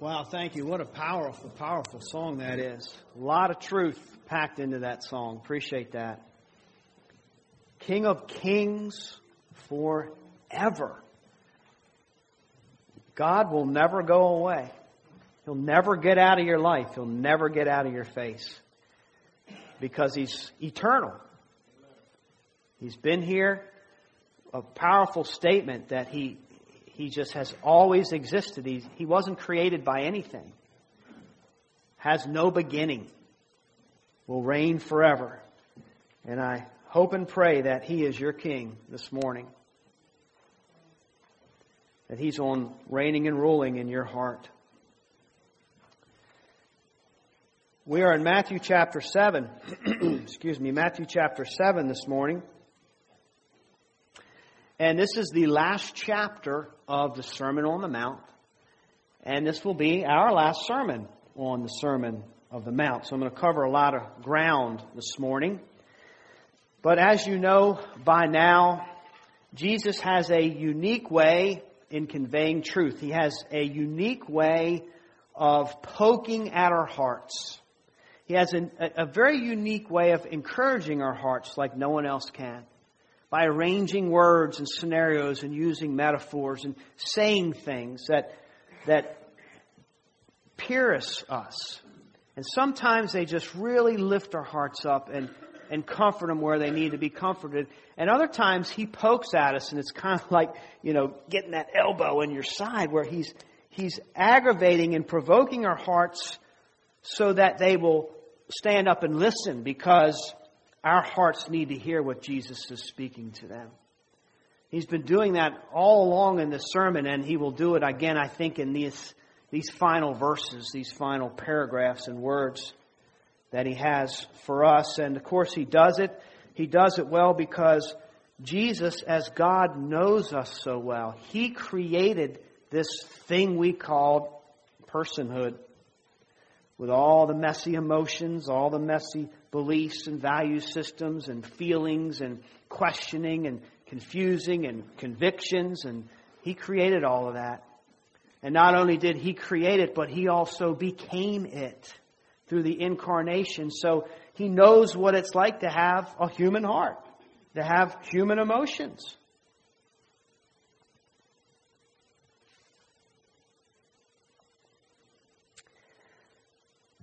Wow, thank you. What a powerful, powerful song that is. A lot of truth packed into that song. Appreciate that. King of Kings forever. God will never go away. He'll never get out of your life. He'll never get out of your face because He's eternal. He's been here. A powerful statement that He he just has always existed. He, he wasn't created by anything. Has no beginning. Will reign forever. And I hope and pray that He is your King this morning. That He's on reigning and ruling in your heart. We are in Matthew chapter 7. Excuse me, Matthew chapter 7 this morning. And this is the last chapter of the Sermon on the Mount. And this will be our last sermon on the Sermon of the Mount. So I'm going to cover a lot of ground this morning. But as you know by now, Jesus has a unique way in conveying truth. He has a unique way of poking at our hearts. He has a, a very unique way of encouraging our hearts like no one else can by arranging words and scenarios and using metaphors and saying things that, that pierce us. And sometimes they just really lift our hearts up and, and comfort them where they need to be comforted. And other times he pokes at us and it's kind of like, you know, getting that elbow in your side where he's, he's aggravating and provoking our hearts so that they will stand up and listen because our hearts need to hear what Jesus is speaking to them. He's been doing that all along in the sermon, and he will do it again, I think, in these, these final verses, these final paragraphs and words that he has for us. And of course, he does it. He does it well because Jesus, as God knows us so well, he created this thing we call personhood with all the messy emotions, all the messy beliefs and value systems and feelings and questioning and confusing and convictions. And He created all of that. And not only did He create it, but He also became it through the incarnation. So He knows what it's like to have a human heart, to have human emotions.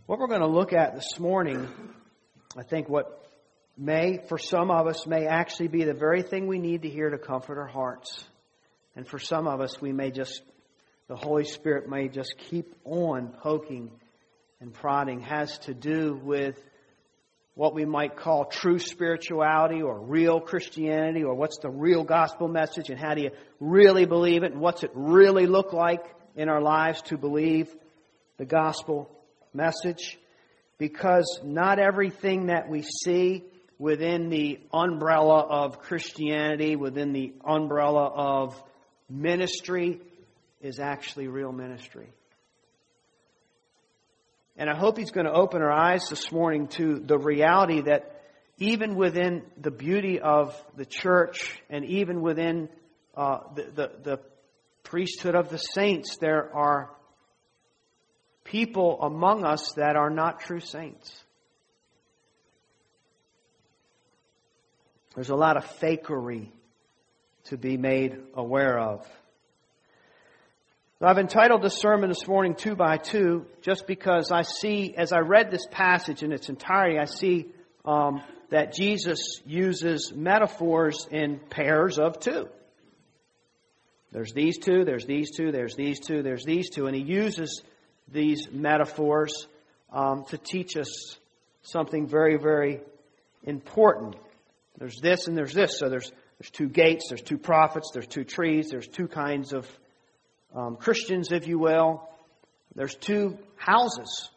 What we're going to look at this morning I think what may, for some of us, may actually be the very thing we need to hear to comfort our hearts. And for some of us, we may just, the Holy Spirit may just keep on poking and prodding, has to do with what we might call true spirituality or real Christianity or what's the real gospel message and how do you really believe it and what's it really look like in our lives to believe the gospel message because not everything that we see within the umbrella of Christianity, within the umbrella of ministry, is actually real ministry. And I hope he's going to open our eyes this morning to the reality that even within the beauty of the church and even within uh, the, the, the priesthood of the saints, there are people among us that are not true saints. There's a lot of fakery to be made aware of. I've entitled this sermon this morning two by two just because I see, as I read this passage in its entirety, I see um, that Jesus uses metaphors in pairs of two. There's these two, there's these two, there's these two, there's these two, and he uses these metaphors um, to teach us something very, very important. There's this and there's this. So there's, there's two gates, there's two prophets, there's two trees, there's two kinds of um, Christians, if you will. There's two houses.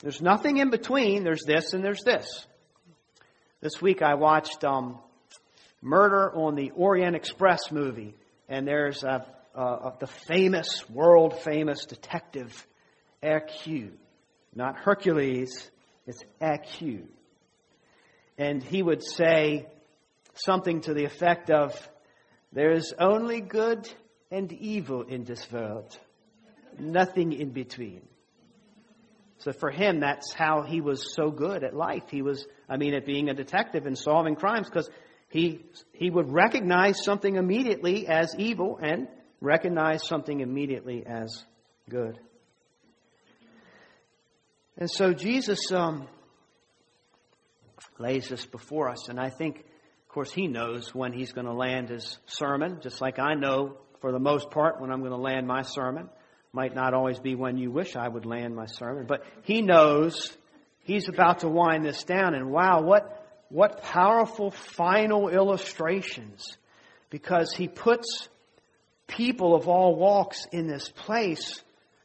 There's nothing in between. There's this and there's this. This week I watched um, Murder on the Orient Express movie, and there's a uh, of the famous, world famous detective Hercule. Not Hercules, it's Hercule. And he would say something to the effect of, There is only good and evil in this world. nothing in between. So for him, that's how he was so good at life. He was, I mean, at being a detective and solving crimes because he, he would recognize something immediately as evil and recognize something immediately as good. And so Jesus um, lays this before us, and I think, of course, he knows when he's going to land his sermon, just like I know for the most part when I'm going to land my sermon. Might not always be when you wish I would land my sermon, but he knows he's about to wind this down. And wow, what, what powerful final illustrations because he puts people of all walks in this place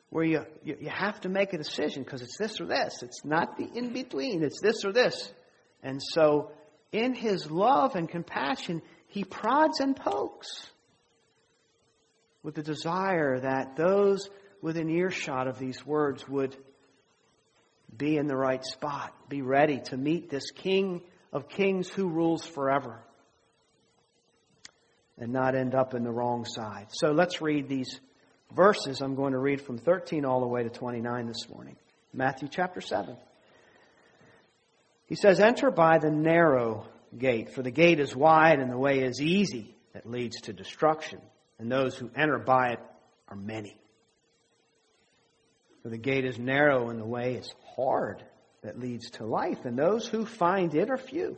where you, you, you have to make a decision because it's this or this. It's not the in between, it's this or this. And so, in his love and compassion, he prods and pokes with the desire that those within earshot of these words would be in the right spot, be ready to meet this King of Kings who rules forever, and not end up in the wrong side. So let's read these verses. I'm going to read from 13 all the way to 29 this morning. Matthew chapter 7. He says, Enter by the narrow gate, for the gate is wide and the way is easy that leads to destruction, and those who enter by it are many. For the gate is narrow and the way is hard that leads to life, and those who find it are few.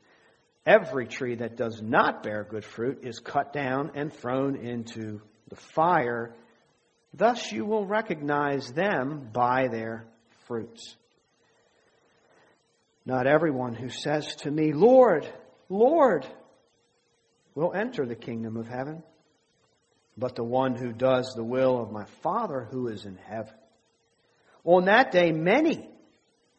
Every tree that does not bear good fruit is cut down and thrown into the fire. Thus you will recognize them by their fruits. Not everyone who says to me, Lord, Lord, will enter the kingdom of heaven, but the one who does the will of my Father who is in heaven. On that day, many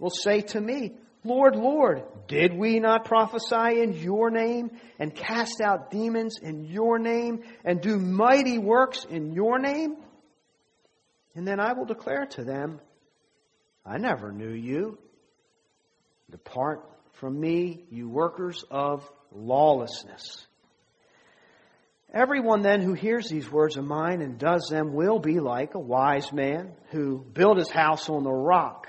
will say to me, Lord, Lord, did we not prophesy in your name and cast out demons in your name and do mighty works in your name? And then I will declare to them, I never knew you. Depart from me, you workers of lawlessness. Everyone then who hears these words of mine and does them will be like a wise man who built his house on the rock.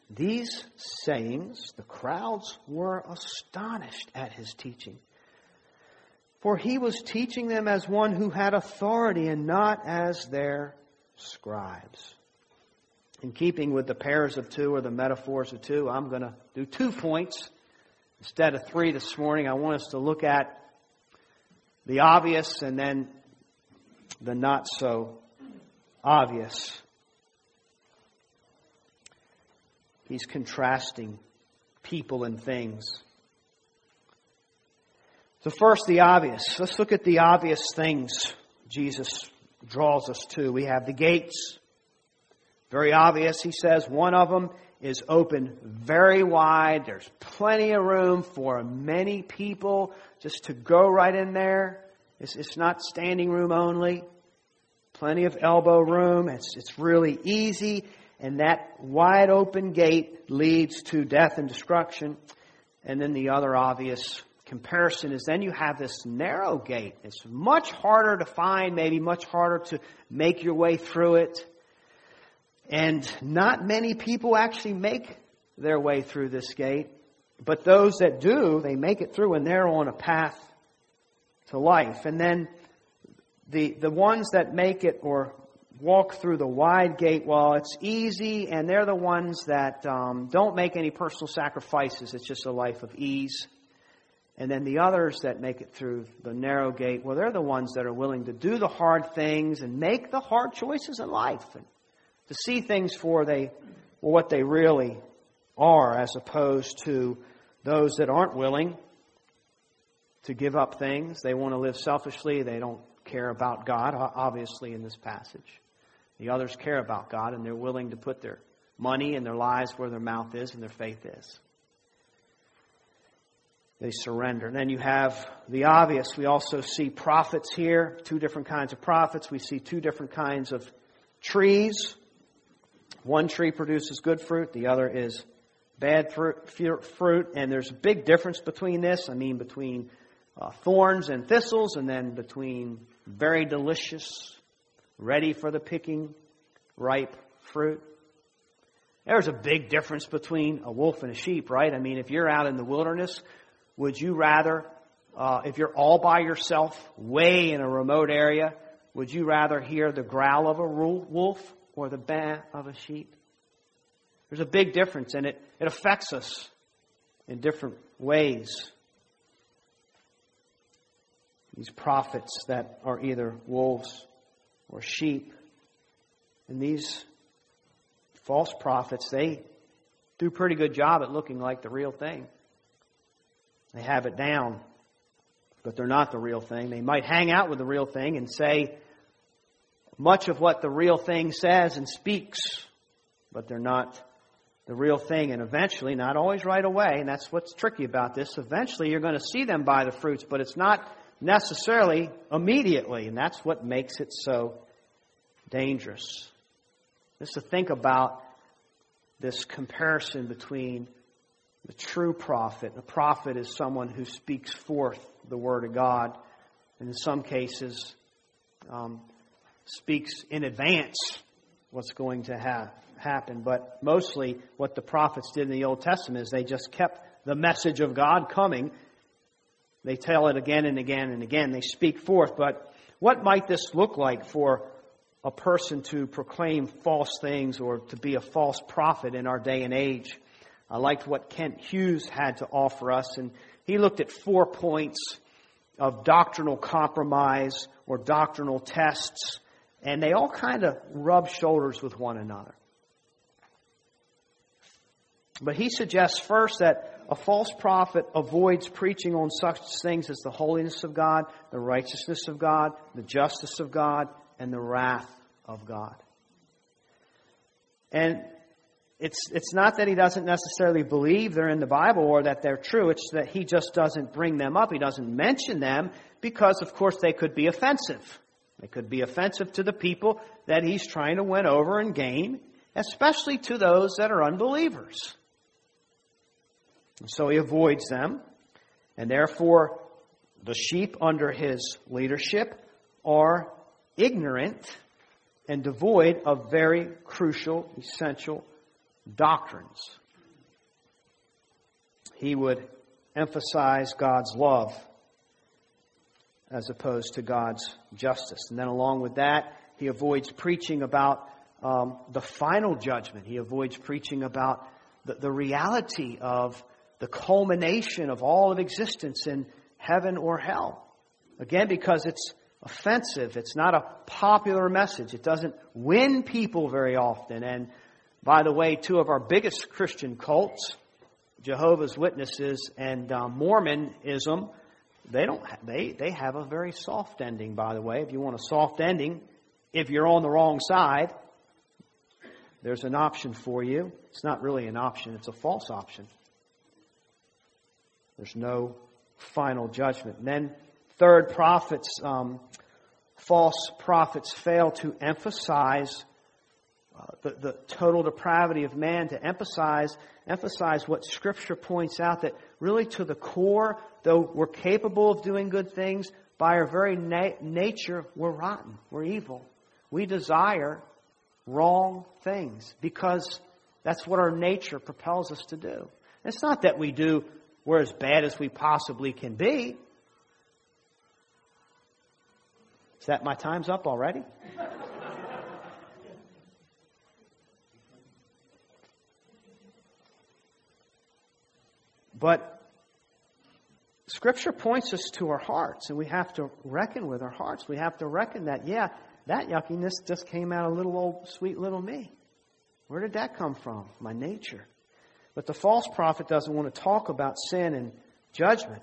these sayings, the crowds were astonished at his teaching. For he was teaching them as one who had authority and not as their scribes. In keeping with the pairs of two or the metaphors of two, I'm going to do two points instead of three this morning. I want us to look at the obvious and then the not so obvious. He's contrasting people and things. So, first, the obvious. Let's look at the obvious things Jesus draws us to. We have the gates. Very obvious, he says. One of them is open very wide. There's plenty of room for many people just to go right in there. It's, it's not standing room only. Plenty of elbow room. It's, it's really easy and that wide open gate leads to death and destruction. And then the other obvious comparison is then you have this narrow gate. It's much harder to find, maybe much harder to make your way through it. And not many people actually make their way through this gate. But those that do, they make it through and they're on a path to life. And then the, the ones that make it or walk through the wide gate, well, it's easy, and they're the ones that um, don't make any personal sacrifices. It's just a life of ease. And then the others that make it through the narrow gate, well, they're the ones that are willing to do the hard things and make the hard choices in life and to see things for they, for what they really are, as opposed to those that aren't willing to give up things. They want to live selfishly. They don't care about God, obviously, in this passage. The others care about God, and they're willing to put their money and their lives where their mouth is and their faith is. They surrender. And then you have the obvious. We also see prophets here, two different kinds of prophets. We see two different kinds of trees. One tree produces good fruit, the other is bad fruit. And there's a big difference between this. I mean, between uh, thorns and thistles, and then between very delicious, ready for the picking, ripe fruit. There's a big difference between a wolf and a sheep, right? I mean, if you're out in the wilderness, would you rather, uh, if you're all by yourself, way in a remote area, would you rather hear the growl of a wolf or the baa of a sheep? There's a big difference, and it, it affects us in different ways these prophets that are either wolves or sheep. And these false prophets, they do a pretty good job at looking like the real thing. They have it down, but they're not the real thing. They might hang out with the real thing and say much of what the real thing says and speaks, but they're not the real thing. And eventually, not always right away, and that's what's tricky about this, eventually you're going to see them by the fruits, but it's not necessarily immediately, and that's what makes it so dangerous. Just to think about this comparison between the true prophet. A prophet is someone who speaks forth the word of God, and in some cases, um, speaks in advance what's going to have, happen. But mostly, what the prophets did in the Old Testament is they just kept the message of God coming they tell it again and again and again. They speak forth. But what might this look like for a person to proclaim false things or to be a false prophet in our day and age? I liked what Kent Hughes had to offer us, and he looked at four points of doctrinal compromise or doctrinal tests, and they all kind of rub shoulders with one another. But he suggests first that a false prophet avoids preaching on such things as the holiness of God, the righteousness of God, the justice of God, and the wrath of God. And it's, it's not that he doesn't necessarily believe they're in the Bible or that they're true. It's that he just doesn't bring them up. He doesn't mention them because, of course, they could be offensive. They could be offensive to the people that he's trying to win over and gain, especially to those that are unbelievers. So he avoids them, and therefore the sheep under his leadership are ignorant and devoid of very crucial, essential doctrines. He would emphasize God's love as opposed to God's justice. And then, along with that, he avoids preaching about um, the final judgment. He avoids preaching about the, the reality of the culmination of all of existence in heaven or hell. Again, because it's offensive. It's not a popular message. It doesn't win people very often. And by the way, two of our biggest Christian cults, Jehovah's Witnesses and uh, Mormonism, they don't. They they have a very soft ending. By the way, if you want a soft ending, if you're on the wrong side, there's an option for you. It's not really an option. It's a false option. There's no final judgment. And then, third, prophets, um, false prophets fail to emphasize uh, the, the total depravity of man, to emphasize, emphasize what Scripture points out that really to the core, though we're capable of doing good things, by our very na- nature, we're rotten. We're evil. We desire wrong things because that's what our nature propels us to do. It's not that we do we're as bad as we possibly can be. Is that my time's up already? but Scripture points us to our hearts, and we have to reckon with our hearts. We have to reckon that, yeah, that yuckiness just came out of little old sweet little me. Where did that come from? My nature. But the false prophet doesn't want to talk about sin and judgment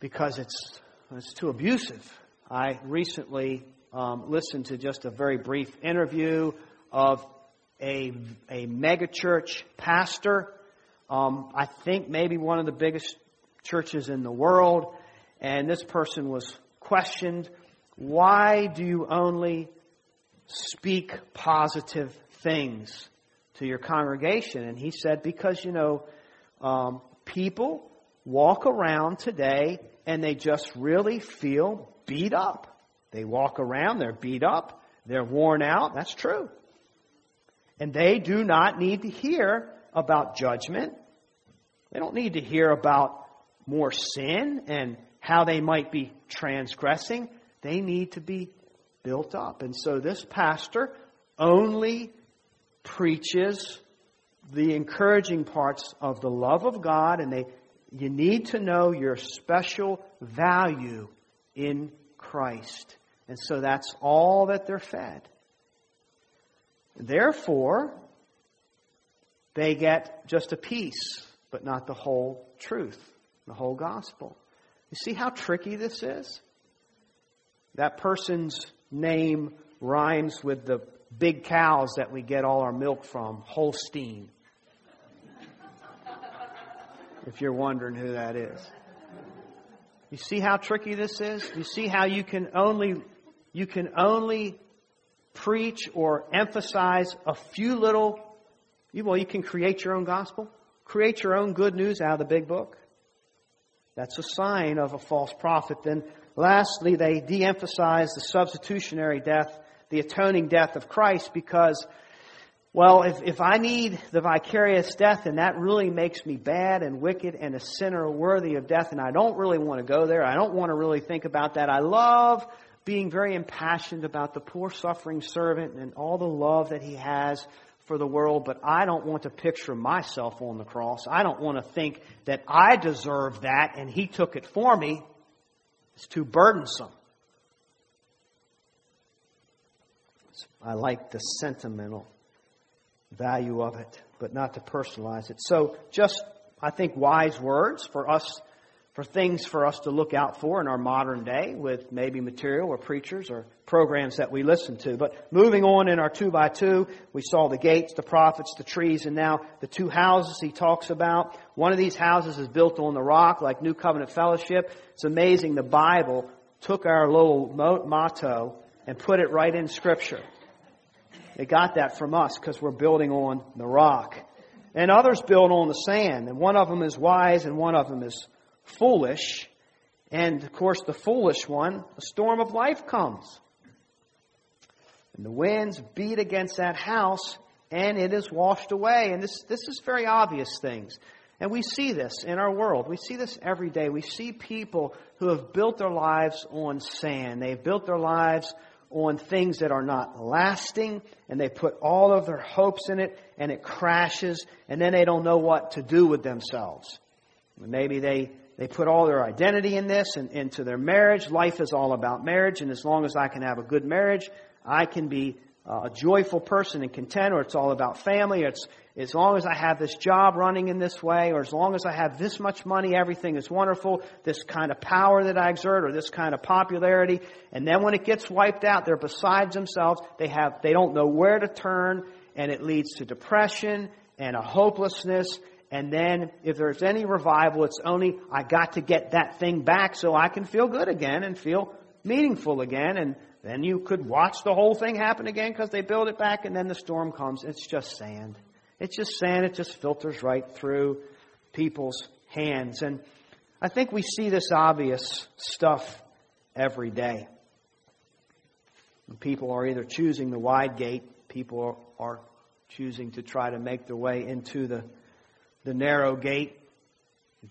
because it's, it's too abusive. I recently um, listened to just a very brief interview of a, a megachurch pastor. Um, I think maybe one of the biggest churches in the world. And this person was questioned why do you only speak positive things to your congregation? And he said, because, you know, um, people walk around today and they just really feel beat up. They walk around, they're beat up, they're worn out. That's true. And they do not need to hear about judgment. They don't need to hear about more sin and how they might be transgressing. They need to be built up. And so this pastor only preaches the encouraging parts of the love of God and they you need to know your special value in Christ. And so that's all that they're fed. Therefore, they get just a piece, but not the whole truth, the whole gospel. You see how tricky this is? That person's name rhymes with the big cows that we get all our milk from, Holstein. if you're wondering who that is. You see how tricky this is? You see how you can only you can only preach or emphasize a few little well, you can create your own gospel, create your own good news out of the big book. That's a sign of a false prophet. Then lastly, they de-emphasize the substitutionary death, the atoning death of Christ because well, if, if I need the vicarious death and that really makes me bad and wicked and a sinner worthy of death and I don't really want to go there, I don't want to really think about that. I love being very impassioned about the poor suffering servant and all the love that he has for the world, but I don't want to picture myself on the cross. I don't want to think that I deserve that and he took it for me. It's too burdensome. I like the sentimental value of it, but not to personalize it. So just, I think, wise words for us, for things for us to look out for in our modern day with maybe material or preachers or programs that we listen to. But moving on in our two by two, we saw the gates, the prophets, the trees, and now the two houses he talks about. One of these houses is built on the rock like New Covenant Fellowship. It's amazing the Bible took our little motto and put it right in Scripture. They got that from us because we're building on the rock. And others build on the sand. And one of them is wise and one of them is foolish. And of course, the foolish one, a storm of life comes. And the winds beat against that house and it is washed away. And this, this is very obvious things. And we see this in our world. We see this every day. We see people who have built their lives on sand. They've built their lives on things that are not lasting and they put all of their hopes in it and it crashes and then they don't know what to do with themselves. Maybe they, they put all their identity in this and into their marriage. Life is all about marriage and as long as I can have a good marriage, I can be uh, a joyful person and content or it's all about family or it's as long as I have this job running in this way, or as long as I have this much money, everything is wonderful, this kind of power that I exert, or this kind of popularity. And then when it gets wiped out, they're besides themselves. They have, they don't know where to turn, and it leads to depression and a hopelessness. And then if there's any revival, it's only, I got to get that thing back so I can feel good again and feel meaningful again. And then you could watch the whole thing happen again because they build it back and then the storm comes. It's just sand. It's just sand, it just filters right through people's hands. And I think we see this obvious stuff every day. People are either choosing the wide gate, people are choosing to try to make their way into the, the narrow gate,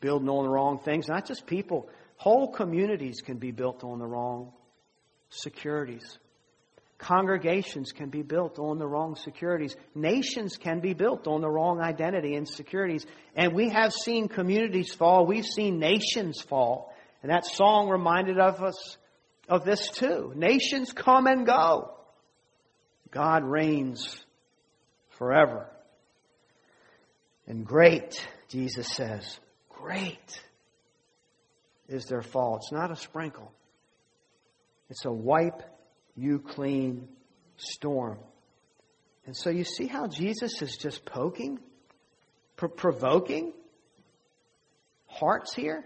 building on the wrong things. Not just people, whole communities can be built on the wrong securities. Congregations can be built on the wrong securities. Nations can be built on the wrong identity and securities. And we have seen communities fall. We've seen nations fall. And that song reminded of us of this too. Nations come and go. God reigns forever. And great, Jesus says, great is their fall. It's not a sprinkle. It's a wipe you clean storm. And so you see how Jesus is just poking, pr- provoking hearts here?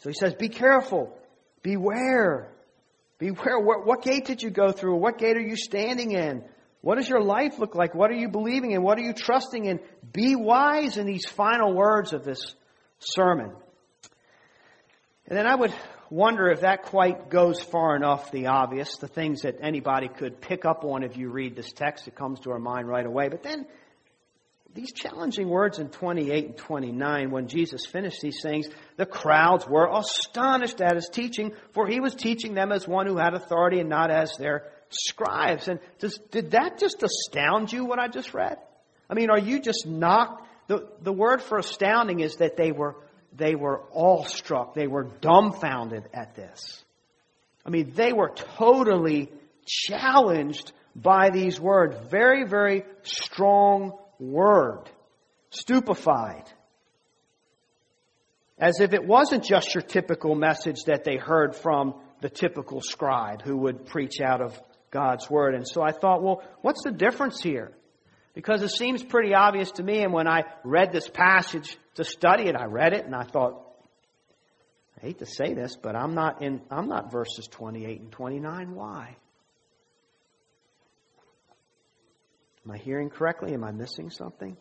So he says, Be careful, beware. Beware. What, what gate did you go through? What gate are you standing in? What does your life look like? What are you believing in? What are you trusting in? Be wise in these final words of this sermon. And then I would wonder if that quite goes far enough, the obvious, the things that anybody could pick up on if you read this text. It comes to our mind right away. But then, these challenging words in 28 and 29, when Jesus finished these things, the crowds were astonished at his teaching, for he was teaching them as one who had authority and not as their scribes. And does, did that just astound you, what I just read? I mean, are you just knocked? The, the word for astounding is that they were they were awestruck. They were dumbfounded at this. I mean, they were totally challenged by these words. Very, very strong word. Stupefied. As if it wasn't just your typical message that they heard from the typical scribe who would preach out of God's Word. And so I thought, well, what's the difference here? Because it seems pretty obvious to me, and when I read this passage to study it, I read it and I thought, I hate to say this, but I'm not in I'm not verses 28 and 29. Why? Am I hearing correctly? Am I missing something?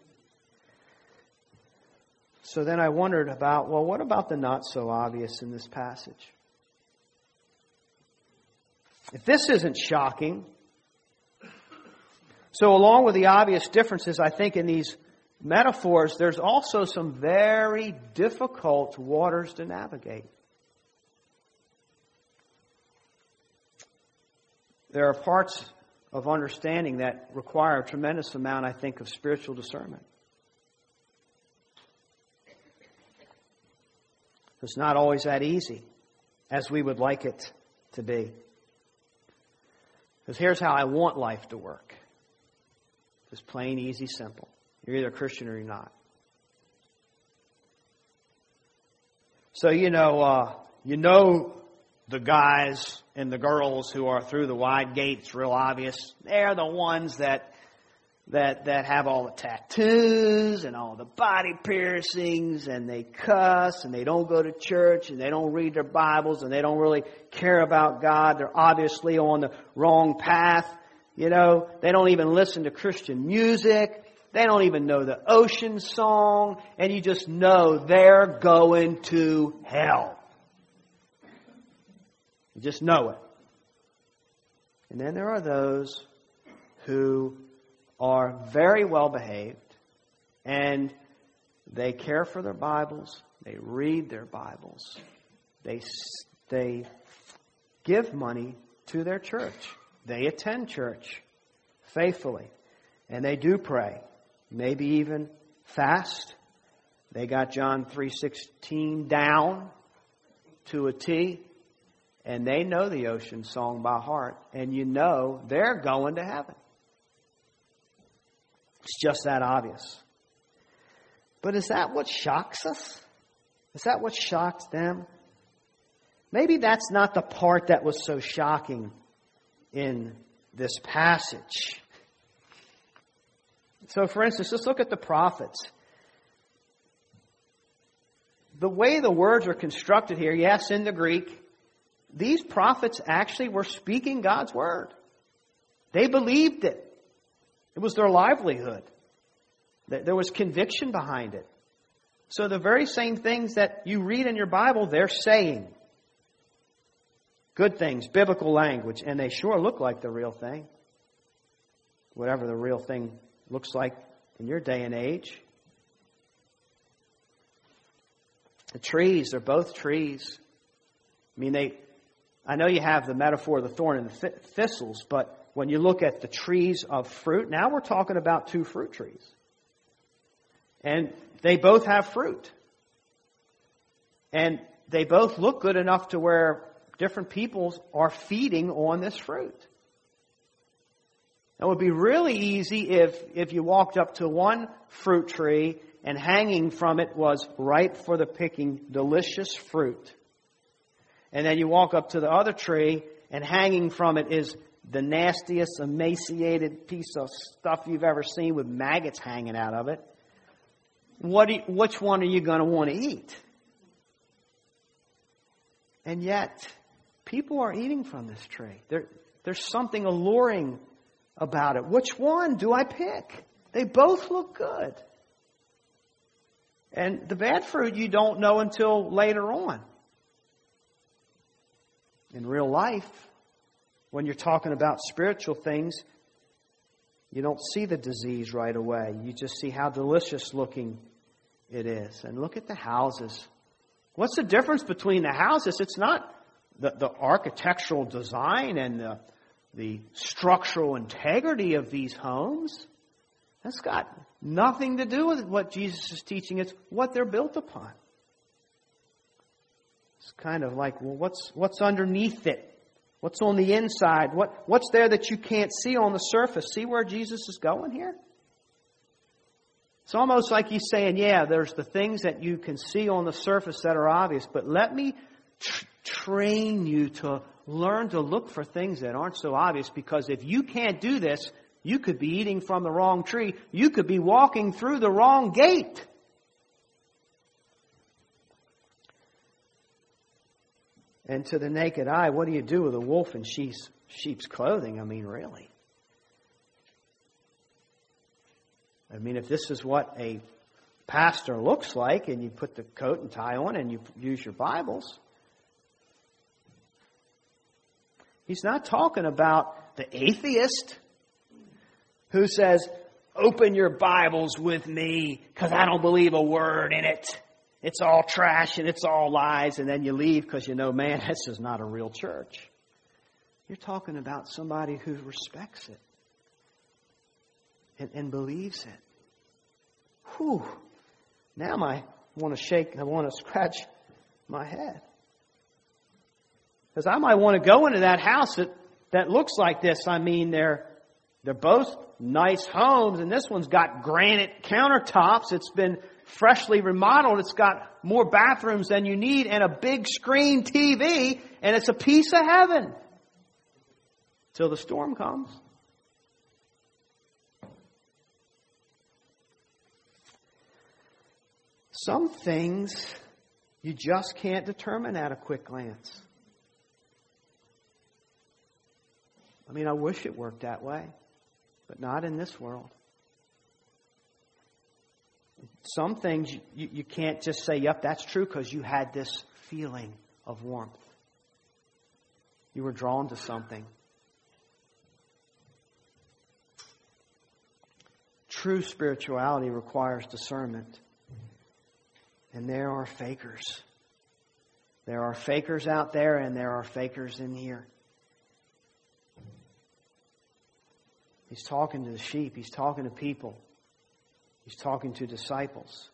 So then I wondered about, well, what about the not so obvious in this passage? If this isn't shocking, so, along with the obvious differences, I think, in these metaphors, there's also some very difficult waters to navigate. There are parts of understanding that require a tremendous amount, I think, of spiritual discernment. It's not always that easy as we would like it to be. Because here's how I want life to work. Just plain, easy, simple. You're either a Christian or you're not. So, you know, uh, you know the guys and the girls who are through the wide gates, real obvious. They're the ones that that that have all the tattoos and all the body piercings and they cuss and they don't go to church and they don't read their Bibles and they don't really care about God. They're obviously on the wrong path. You know, they don't even listen to Christian music. They don't even know the ocean song. And you just know they're going to hell. You just know it. And then there are those who are very well behaved and they care for their Bibles. They read their Bibles. They, they give money to their church. They attend church faithfully. And they do pray. Maybe even fast. They got John 3.16 down to a T. And they know the ocean song by heart. And you know they're going to heaven. It's just that obvious. But is that what shocks us? Is that what shocks them? Maybe that's not the part that was so shocking in this passage. So, for instance, let's look at the prophets. The way the words are constructed here, yes, in the Greek, these prophets actually were speaking God's word. They believed it. It was their livelihood. There was conviction behind it. So the very same things that you read in your Bible, they're saying. Good things, biblical language, and they sure look like the real thing. Whatever the real thing looks like in your day and age. The trees, they're both trees. I mean, they, I know you have the metaphor of the thorn and the thistles, but when you look at the trees of fruit, now we're talking about two fruit trees. And they both have fruit. And they both look good enough to where different peoples are feeding on this fruit. It would be really easy if, if you walked up to one fruit tree and hanging from it was ripe for the picking, delicious fruit. And then you walk up to the other tree and hanging from it is the nastiest, emaciated piece of stuff you've ever seen with maggots hanging out of it. What you, which one are you going to want to eat? And yet, people are eating from this tree. There, there's something alluring about it. Which one do I pick? They both look good. And the bad fruit you don't know until later on. In real life, when you're talking about spiritual things, you don't see the disease right away. You just see how delicious looking it is. And look at the houses. What's the difference between the houses? It's not the, the architectural design and the, the structural integrity of these homes. That's got nothing to do with what Jesus is teaching. It's what they're built upon. It's kind of like, well, what's, what's underneath it? What's on the inside? What, what's there that you can't see on the surface? See where Jesus is going here? It's almost like he's saying, yeah, there's the things that you can see on the surface that are obvious, but let me tr- train you to learn to look for things that aren't so obvious because if you can't do this, you could be eating from the wrong tree. You could be walking through the wrong gate. And to the naked eye, what do you do with a wolf in sheep's, sheep's clothing? I mean, really? I mean, if this is what a pastor looks like, and you put the coat and tie on and you use your Bibles, he's not talking about the atheist who says, Open your Bibles with me because I don't believe a word in it it's all trash and it's all lies, and then you leave because you know, man, this is not a real church. You're talking about somebody who respects it and, and believes it. Whew. Now I want to shake, and I want to scratch my head. Because I might want to go into that house that, that looks like this. I mean, they're, they're both nice homes, and this one's got granite countertops. It's been freshly remodeled. It's got more bathrooms than you need and a big screen TV, and it's a piece of heaven. Till the storm comes. Some things you just can't determine at a quick glance. I mean, I wish it worked that way, but not in this world. Some things you, you can't just say, yep, that's true, because you had this feeling of warmth. You were drawn to something. True spirituality requires discernment. And there are fakers. There are fakers out there, and there are fakers in here. He's talking to the sheep, he's talking to people. He's talking to disciples.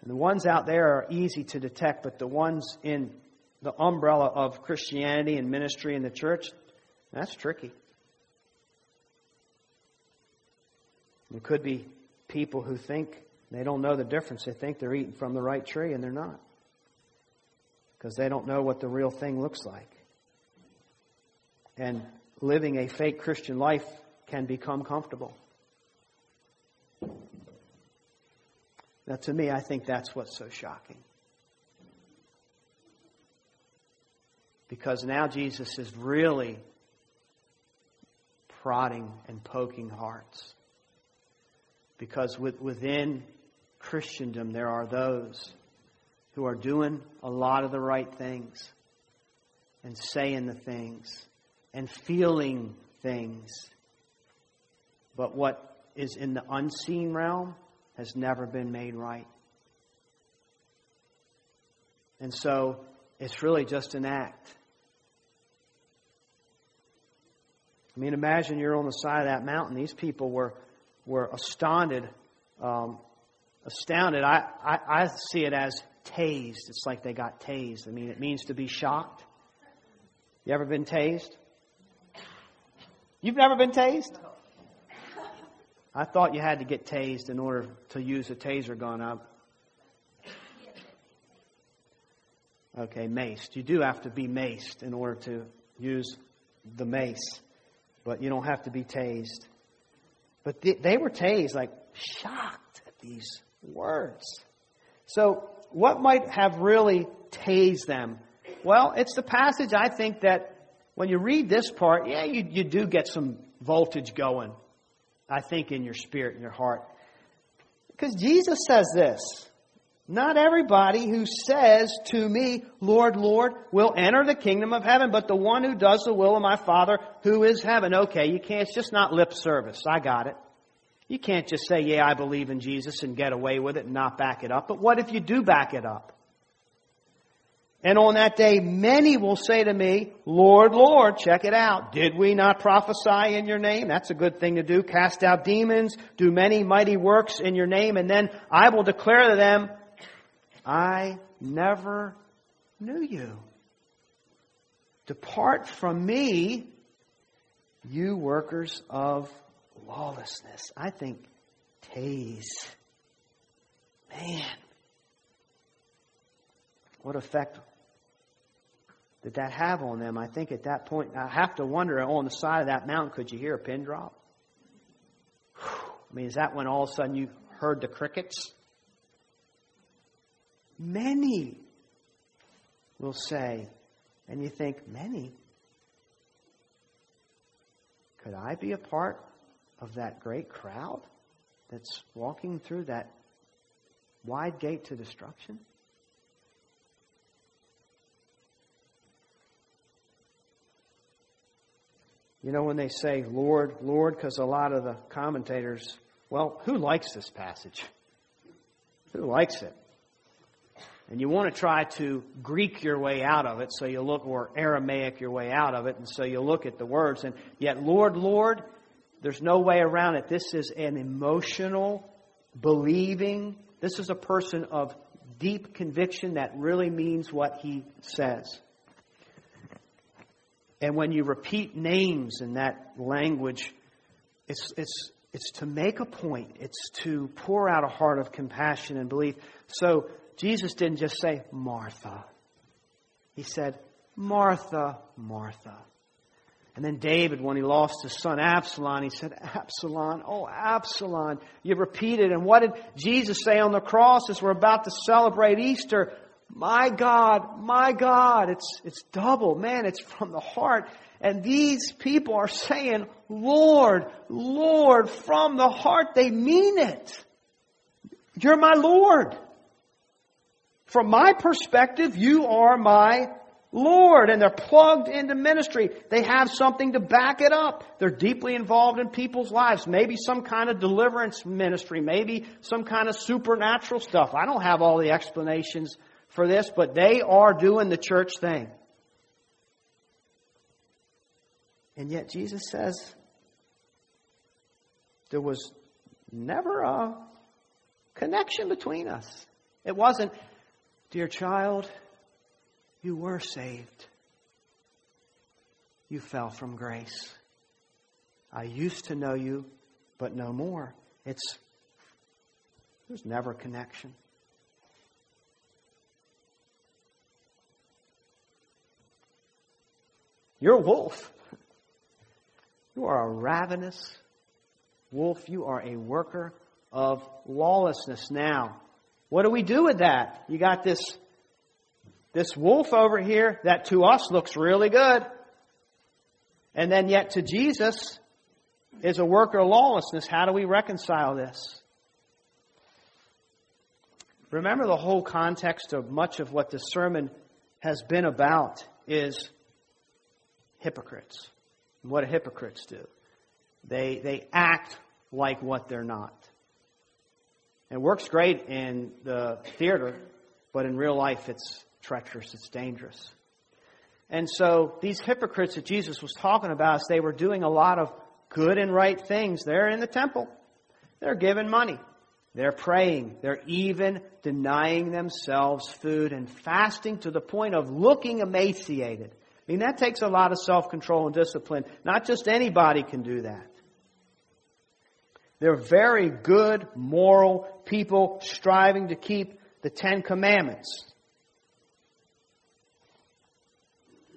And the ones out there are easy to detect, but the ones in the umbrella of Christianity and ministry in the church, that's tricky. It could be people who think they don't know the difference. They think they're eating from the right tree, and they're not. Because they don't know what the real thing looks like. And living a fake Christian life can become comfortable. Now, to me, I think that's what's so shocking. Because now Jesus is really prodding and poking hearts. Because within Christendom, there are those who are doing a lot of the right things and saying the things and feeling things. But what is in the unseen realm has never been made right. And so it's really just an act. I mean, imagine you're on the side of that mountain. These people were, were astounded. Um, astounded. I, I, I see it as tased. It's like they got tased. I mean, it means to be shocked. You ever been tased? You've never been tased? I thought you had to get tased in order to use a taser gun. up. okay, maced. You do have to be maced in order to use the mace, but you don't have to be tased. But they, they were tased, like shocked at these words. So, what might have really tased them? Well, it's the passage I think that when you read this part, yeah, you, you do get some voltage going. I think, in your spirit, in your heart. Because Jesus says this Not everybody who says to me, Lord, Lord, will enter the kingdom of heaven, but the one who does the will of my Father who is heaven. Okay, you can't, it's just not lip service. I got it. You can't just say, Yeah, I believe in Jesus and get away with it and not back it up. But what if you do back it up? And on that day, many will say to me, Lord, Lord, check it out. Did we not prophesy in your name? That's a good thing to do. Cast out demons, do many mighty works in your name, and then I will declare to them, I never knew you. Depart from me, you workers of lawlessness. I think tase. Man. What effect did that have on them? I think at that point, I have to wonder oh, on the side of that mountain, could you hear a pin drop? I mean, is that when all of a sudden you heard the crickets? Many will say, and you think, many? Could I be a part of that great crowd that's walking through that wide gate to destruction? You know, when they say, Lord, Lord, because a lot of the commentators, well, who likes this passage? Who likes it? And you want to try to Greek your way out of it, so you look, or Aramaic your way out of it, and so you look at the words. And yet, Lord, Lord, there's no way around it. This is an emotional, believing, this is a person of deep conviction that really means what he says. And when you repeat names in that language, it's, it's, it's to make a point. It's to pour out a heart of compassion and belief. So Jesus didn't just say, Martha. He said, Martha, Martha. And then David, when he lost his son Absalom, he said, Absalom, oh, Absalom. You repeated. And what did Jesus say on the cross as we're about to celebrate Easter? My God, my God. It's, it's double. Man, it's from the heart. And these people are saying, Lord, Lord, from the heart. They mean it. You're my Lord. From my perspective, you are my Lord. And they're plugged into ministry. They have something to back it up. They're deeply involved in people's lives. Maybe some kind of deliverance ministry. Maybe some kind of supernatural stuff. I don't have all the explanations for this, but they are doing the church thing. And yet Jesus says there was never a connection between us. It wasn't, dear child, you were saved. You fell from grace. I used to know you, but no more. It's there's never a connection. You're a wolf. You are a ravenous wolf. You are a worker of lawlessness. Now, what do we do with that? You got this, this wolf over here that to us looks really good. And then yet to Jesus is a worker of lawlessness. How do we reconcile this? Remember the whole context of much of what this sermon has been about is hypocrites. And what do hypocrites do? They, they act like what they're not. It works great in the theater, but in real life it's treacherous, it's dangerous. And so these hypocrites that Jesus was talking about, they were doing a lot of good and right things there in the temple. They're giving money. They're praying. They're even denying themselves food and fasting to the point of looking emaciated. I mean, that takes a lot of self control and discipline. Not just anybody can do that. They're very good, moral people striving to keep the Ten Commandments.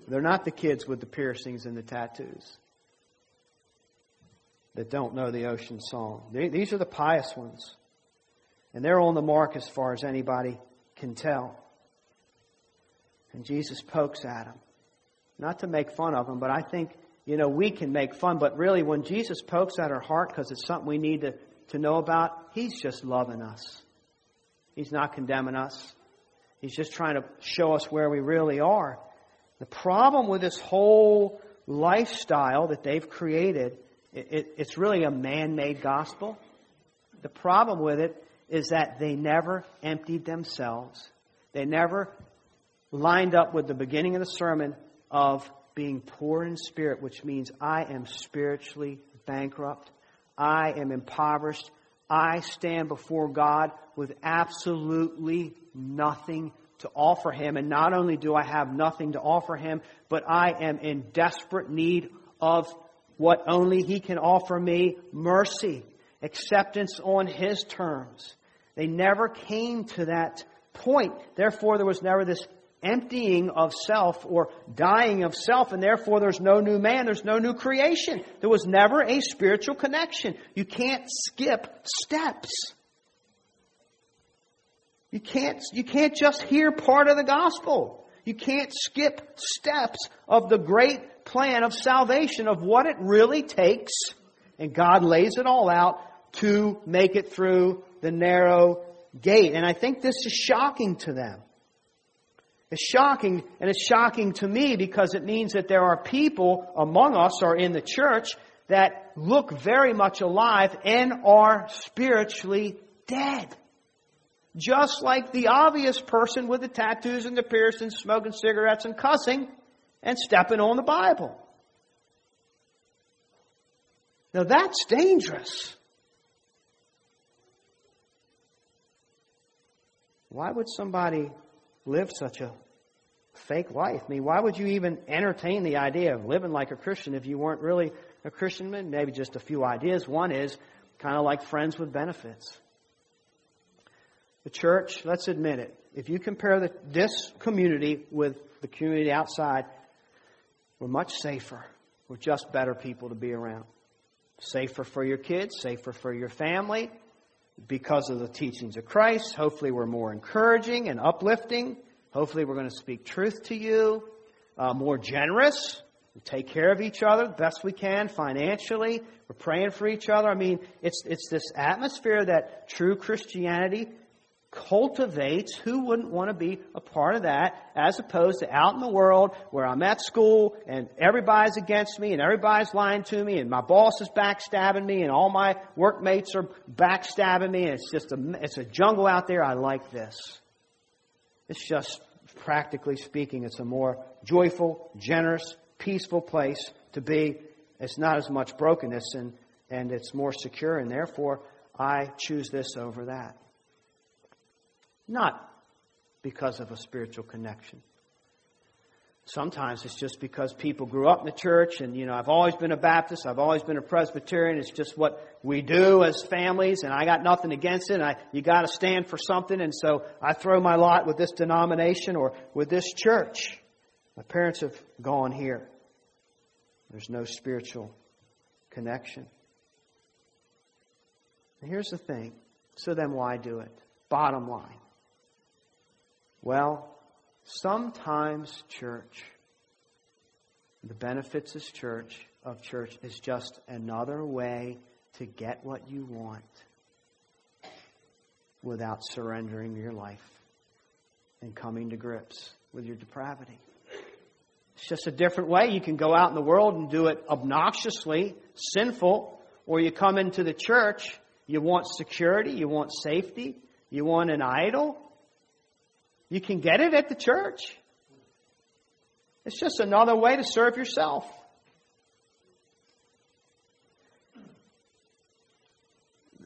They're not the kids with the piercings and the tattoos that don't know the ocean song. These are the pious ones. And they're on the mark as far as anybody can tell. And Jesus pokes at them. Not to make fun of them, but I think, you know, we can make fun. But really, when Jesus pokes at our heart because it's something we need to, to know about, He's just loving us. He's not condemning us. He's just trying to show us where we really are. The problem with this whole lifestyle that they've created, it, it, it's really a man made gospel. The problem with it is that they never emptied themselves. They never lined up with the beginning of the sermon of being poor in spirit, which means I am spiritually bankrupt. I am impoverished. I stand before God with absolutely nothing to offer Him. And not only do I have nothing to offer Him, but I am in desperate need of what only He can offer me mercy, acceptance on His terms. They never came to that point. Therefore, there was never this emptying of self or dying of self, and therefore there's no new man, there's no new creation. There was never a spiritual connection. You can't skip steps. You can't, you can't just hear part of the gospel. You can't skip steps of the great plan of salvation, of what it really takes. And God lays it all out to make it through the narrow gate. And I think this is shocking to them. It's shocking, and it's shocking to me because it means that there are people among us or in the church that look very much alive and are spiritually dead. Just like the obvious person with the tattoos and the piercings, smoking cigarettes and cussing and stepping on the Bible. Now that's dangerous. Why would somebody live such a fake life? I mean, why would you even entertain the idea of living like a Christian if you weren't really a Christian? Maybe just a few ideas. One is kind of like friends with benefits. The church, let's admit it, if you compare the, this community with the community outside, we're much safer. We're just better people to be around. Safer for your kids, safer for your family, because of the teachings of Christ. Hopefully, we're more encouraging and uplifting. Hopefully, we're going to speak truth to you. Uh, more generous. We take care of each other the best we can financially. We're praying for each other. I mean, it's, it's this atmosphere that true Christianity cultivates who wouldn't want to be a part of that as opposed to out in the world where I'm at school and everybody's against me and everybody's lying to me and my boss is backstabbing me and all my workmates are backstabbing me and it's just a, it's a jungle out there. I like this. It's just practically speaking, it's a more joyful, generous, peaceful place to be. It's not as much brokenness and, and it's more secure and therefore I choose this over that. Not because of a spiritual connection. Sometimes it's just because people grew up in the church and, you know, I've always been a Baptist, I've always been a Presbyterian, it's just what we do as families and I got nothing against it I, you gotta stand for something and so I throw my lot with this denomination or with this church. My parents have gone here. There's no spiritual connection. And here's the thing. So then why do it? Bottom line. Well, sometimes church, the benefits of church of church is just another way to get what you want without surrendering your life and coming to grips with your depravity. It's just a different way. You can go out in the world and do it obnoxiously, sinful, or you come into the church, you want security, you want safety, you want an idol, you can get it at the church. It's just another way to serve yourself.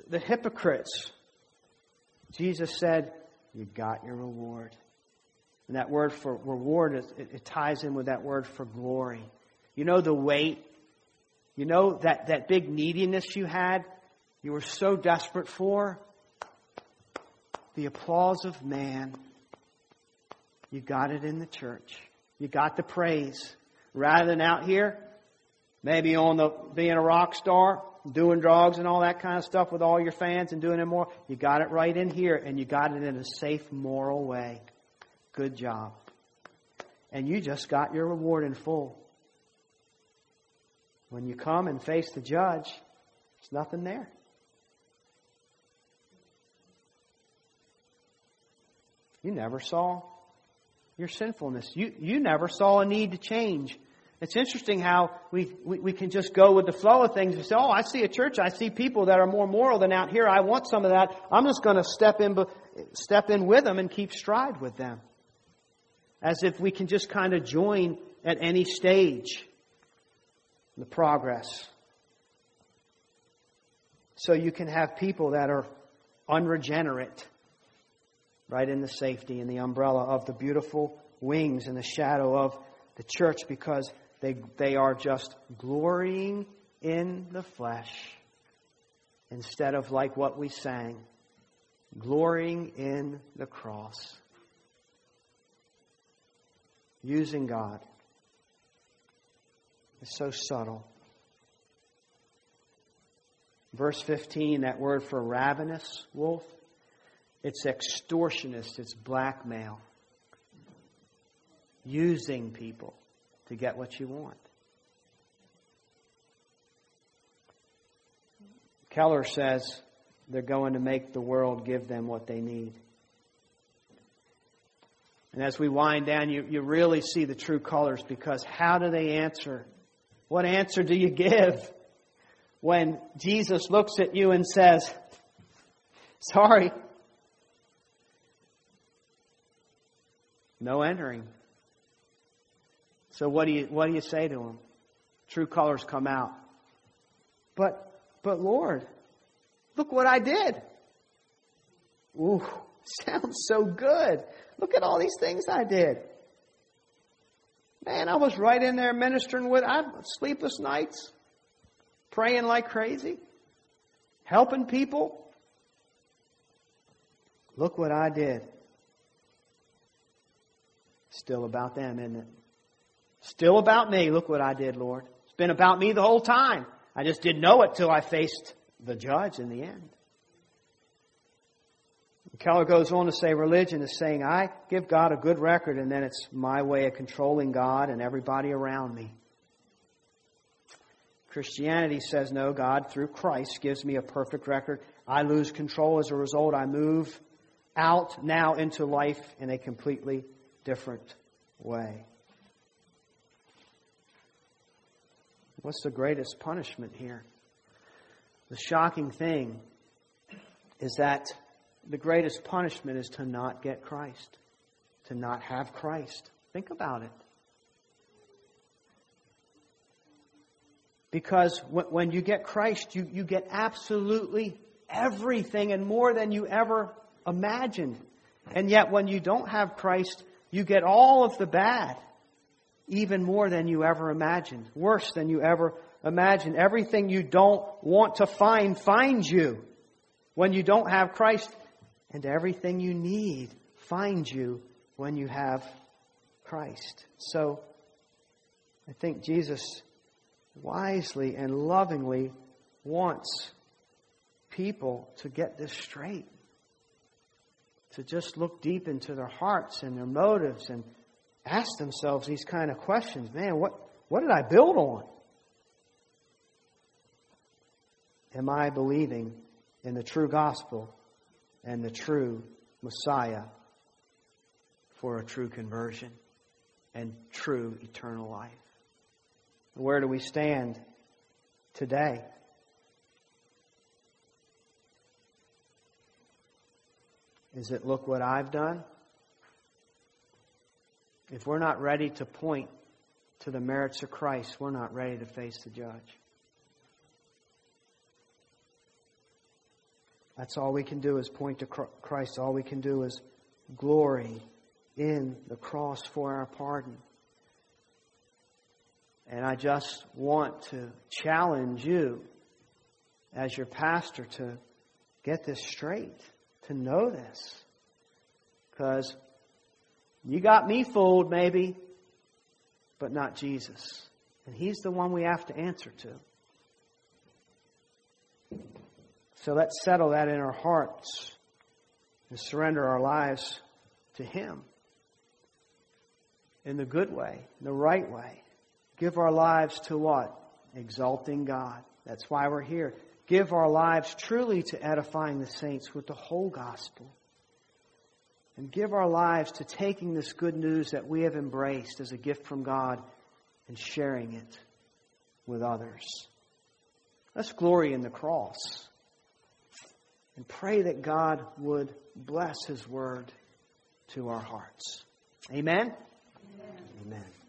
The hypocrites, Jesus said, You got your reward. And that word for reward, it, it ties in with that word for glory. You know the weight? You know that, that big neediness you had? You were so desperate for? The applause of man. You got it in the church. You got the praise. Rather than out here, maybe on the being a rock star, doing drugs and all that kind of stuff with all your fans and doing it more. You got it right in here and you got it in a safe, moral way. Good job. And you just got your reward in full. When you come and face the judge, there's nothing there. You never saw your sinfulness. You, you never saw a need to change. It's interesting how we, we, we, can just go with the flow of things. and say, oh, I see a church. I see people that are more moral than out here. I want some of that. I'm just going to step in, step in with them and keep stride with them. As if we can just kind of join at any stage the progress. So you can have people that are unregenerate right in the safety and the umbrella of the beautiful wings and the shadow of the church because they, they are just glorying in the flesh instead of like what we sang, glorying in the cross. Using God. It's so subtle. Verse 15, that word for ravenous wolf, it's extortionist, it's blackmail. Using people to get what you want. Keller says they're going to make the world give them what they need. And as we wind down, you, you really see the true colors because how do they answer? What answer do you give when Jesus looks at you and says, Sorry, No entering. So what do you what do you say to him? True colors come out. But but Lord, look what I did. Ooh, sounds so good. Look at all these things I did. Man, I was right in there ministering with I sleepless nights, praying like crazy, helping people. Look what I did. Still about them, isn't it? Still about me. Look what I did, Lord. It's been about me the whole time. I just didn't know it till I faced the judge in the end. Keller goes on to say religion is saying, I give God a good record and then it's my way of controlling God and everybody around me. Christianity says, no, God, through Christ, gives me a perfect record. I lose control as a result. I move out now into life in a completely different way. What's the greatest punishment here? The shocking thing is that the greatest punishment is to not get Christ, to not have Christ. Think about it. Because when you get Christ, you, you get absolutely everything and more than you ever imagined. And yet, when you don't have Christ, you get all of the bad, even more than you ever imagined, worse than you ever imagined. Everything you don't want to find finds you when you don't have Christ, and everything you need finds you when you have Christ. So, I think Jesus wisely and lovingly wants people to get this straight to just look deep into their hearts and their motives and ask themselves these kind of questions. Man, what, what did I build on? Am I believing in the true gospel and the true Messiah for a true conversion and true eternal life? Where do we stand today? Is it, look what I've done? If we're not ready to point to the merits of Christ, we're not ready to face the judge. That's all we can do is point to Christ. All we can do is glory in the cross for our pardon. And I just want to challenge you as your pastor to get this straight, to know this. Because you got me fooled, maybe, but not Jesus. And He's the one we have to answer to. So let's settle that in our hearts and surrender our lives to Him in the good way, the right way. Give our lives to what? Exalting God. That's why we're here. Give our lives truly to edifying the saints with the whole gospel. And give our lives to taking this good news that we have embraced as a gift from God and sharing it with others. Let's glory in the cross and pray that God would bless His word to our hearts. Amen? Amen. Amen.